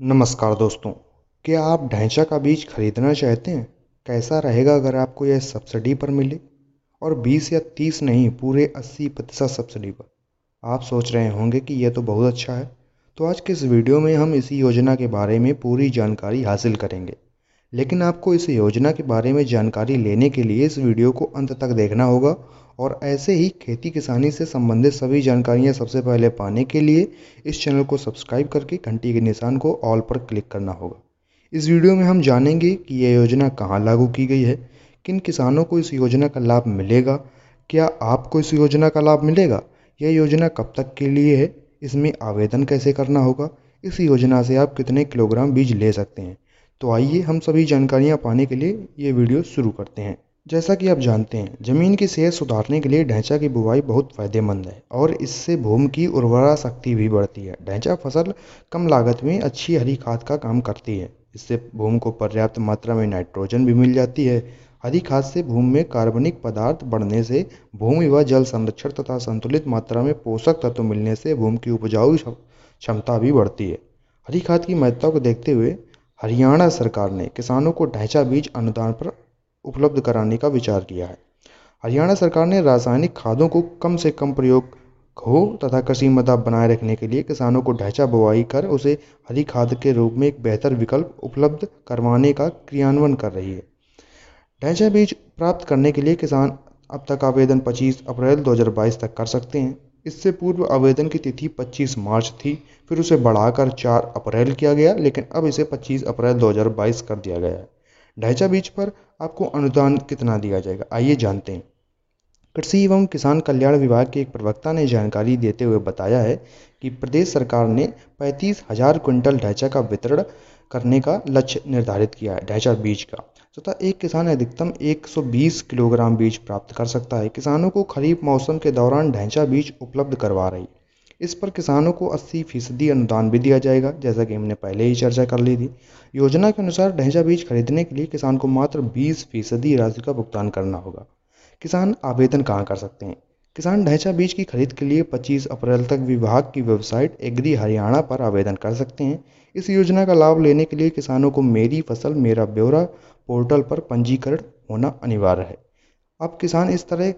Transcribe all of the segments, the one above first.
नमस्कार दोस्तों, क्या आप ढैंचा का बीज खरीदना चाहते हैं? कैसा रहेगा अगर आपको यह सब्सिडी पर मिले? और 20 या 30 नहीं, पूरे 80 प्रतिशत सब्सिडी पर। आप सोच रहे होंगे कि यह तो बहुत अच्छा है। तो आज के इस वीडियो में हम इसी योजना के बारे में पूरी जानकारी हासिल करेंगे। लेकिन आपको इस योजना के बारे में जानकारी लेने के लिए इस वीडियो को अंत तक देखना होगा और ऐसे ही खेती किसानी से संबंधित सभी जानकारियाँ सबसे पहले पाने के लिए इस चैनल को सब्सक्राइब करके घंटी के निशान को ऑल पर क्लिक करना होगा। इस वीडियो में हम जानेंगे कि यह योजना कहाँ लागू की गई है, किन किसानों को इस योजना का लाभ मिलेगा, क्या आपको इस योजना का लाभ मिलेगा, यह योजना कब तक के लिए है, इसमें आवेदन कैसे करना होगा, इस योजना से आप कितने किलोग्राम बीज ले सकते हैं तो आइए हम सभी जानकारियाँ पाने के लिए ये वीडियो शुरू करते हैं। जैसा कि आप जानते हैं, ज़मीन की सेहत सुधारने के लिए ढैंचा की बुवाई बहुत फ़ायदेमंद है और इससे भूमि की उर्वरा शक्ति भी बढ़ती है। ढैंचा फ़सल कम लागत में अच्छी हरी खाद का काम करती है। इससे भूमि को पर्याप्त मात्रा में नाइट्रोजन भी मिल जाती है। हरी खाद से भूमि में कार्बनिक पदार्थ बढ़ने से भूमि व जल संरक्षण तथा संतुलित मात्रा में पोषक तत्व मिलने से भूमि की उपजाऊ क्षमता भी बढ़ती है। हरी खाद की महत्ता को देखते हुए हरियाणा सरकार ने किसानों को ढैंचा बीज अनुदान पर उपलब्ध कराने का विचार किया है। हरियाणा सरकार ने रासायनिक खादों को कम से कम प्रयोग हो तथा कृषि मदा बनाए रखने के लिए किसानों को ढांचा बुवाई कर उसे हरी खाद के रूप में एक बेहतर विकल्प उपलब्ध करवाने का क्रियान्वयन कर रही है। ढांचा बीज प्राप्त करने के लिए किसान अब तक आवेदन 25 अप्रैल 2022 तक कर सकते हैं। इससे पूर्व आवेदन की तिथि 25 मार्च थी, फिर उसे बढ़ाकर 4 अप्रैल किया गया, लेकिन अब इसे 25 अप्रैल 2022 कर दिया गया है। ढांचा बीज पर आपको अनुदान कितना दिया जाएगा, आइए जानते हैं। कृषि एवं किसान कल्याण विभाग के एक प्रवक्ता ने जानकारी देते हुए बताया है कि प्रदेश सरकार ने पैंतीस हज़ार क्विंटल ढांचा का वितरण करने का लक्ष्य निर्धारित किया है, ढांचा बीज का। तथा एक किसान अधिकतम 120 किलोग्राम बीज प्राप्त कर सकता है। किसानों को खरीफ मौसम के दौरान ढैंचा बीज उपलब्ध करवा रही। इस पर किसानों को 80 फ़ीसदी अनुदान भी दिया जाएगा, जैसा कि हमने पहले ही चर्चा कर ली थी। योजना के अनुसार ढैंचा बीज खरीदने के लिए किसान को मात्र 20 फ़ीसदी राशि का भुगतान करना होगा। किसान आवेदन कहाँ कर सकते हैं? किसान ढैंचा बीज की खरीद के लिए 25 अप्रैल तक विभाग की वेबसाइट एग्री हरियाणा पर आवेदन कर सकते हैं। इस योजना का लाभ लेने के लिए किसानों को मेरी फ़सल, मेरा ब्यौरा पोर्टल पर पंजीकरण होना अनिवार्य है। अब किसान इस तरह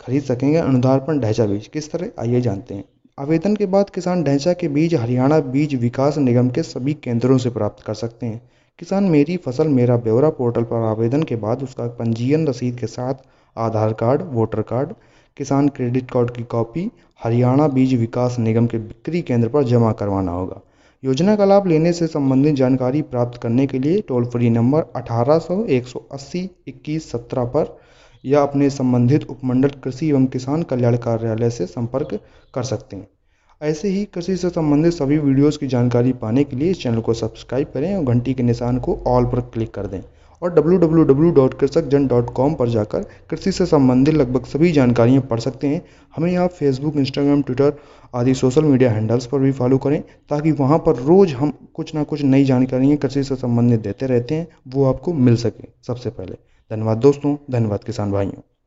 खरीद सकेंगे अनुदान पर ढैंचा बीज। किस तरह? आइए जानते हैं। आवेदन के बाद किसान ढैंचा के बीज, हरियाणा बीज विकास निगम के सभी केंद्रों से प्राप्त कर सकते हैं। किसान मेरी फ़सल, मेरा ब्यौरा पोर्टल पर आवेदन के बाद उसका पंजीयन रसीद के साथ आधार कार्ड, वोटर कार्ड, किसान क्रेडिट कार्ड की कॉपी, हरियाणा बीज विकास निगम के बिक्री केंद्र पर जमा करवाना होगा। योजना का लाभ लेने से संबंधित जानकारी प्राप्त करने के लिए टोल फ्री नंबर अठारह सौ एक सौ अस्सी इक्कीस सत्रह पर या अपने संबंधित उपमंडल कृषि एवं किसान कल्याण कार्यालय से संपर्क कर सकते हैं। ऐसे ही कृषि से संबंधित सभी वीडियोस की जानकारी पाने के लिए चैनल को सब्सक्राइब करें और घंटी के निशान को ऑल पर क्लिक कर दें। और www.कृषकजन.com पर जाकर कृषि से संबंधित लगभग सभी जानकारियाँ पढ़ सकते हैं। हमें आप फेसबुक इंस्टाग्राम ट्विटर आदि सोशल मीडिया हैंडल्स पर भी फॉलो करें, ताकि वहाँ पर रोज़ हम कुछ ना कुछ नई जानकारियाँ कृषि से संबंधित देते रहते हैं, वो आपको मिल सके सबसे पहले। धन्यवाद दोस्तों, धन्यवाद किसान भाइयों।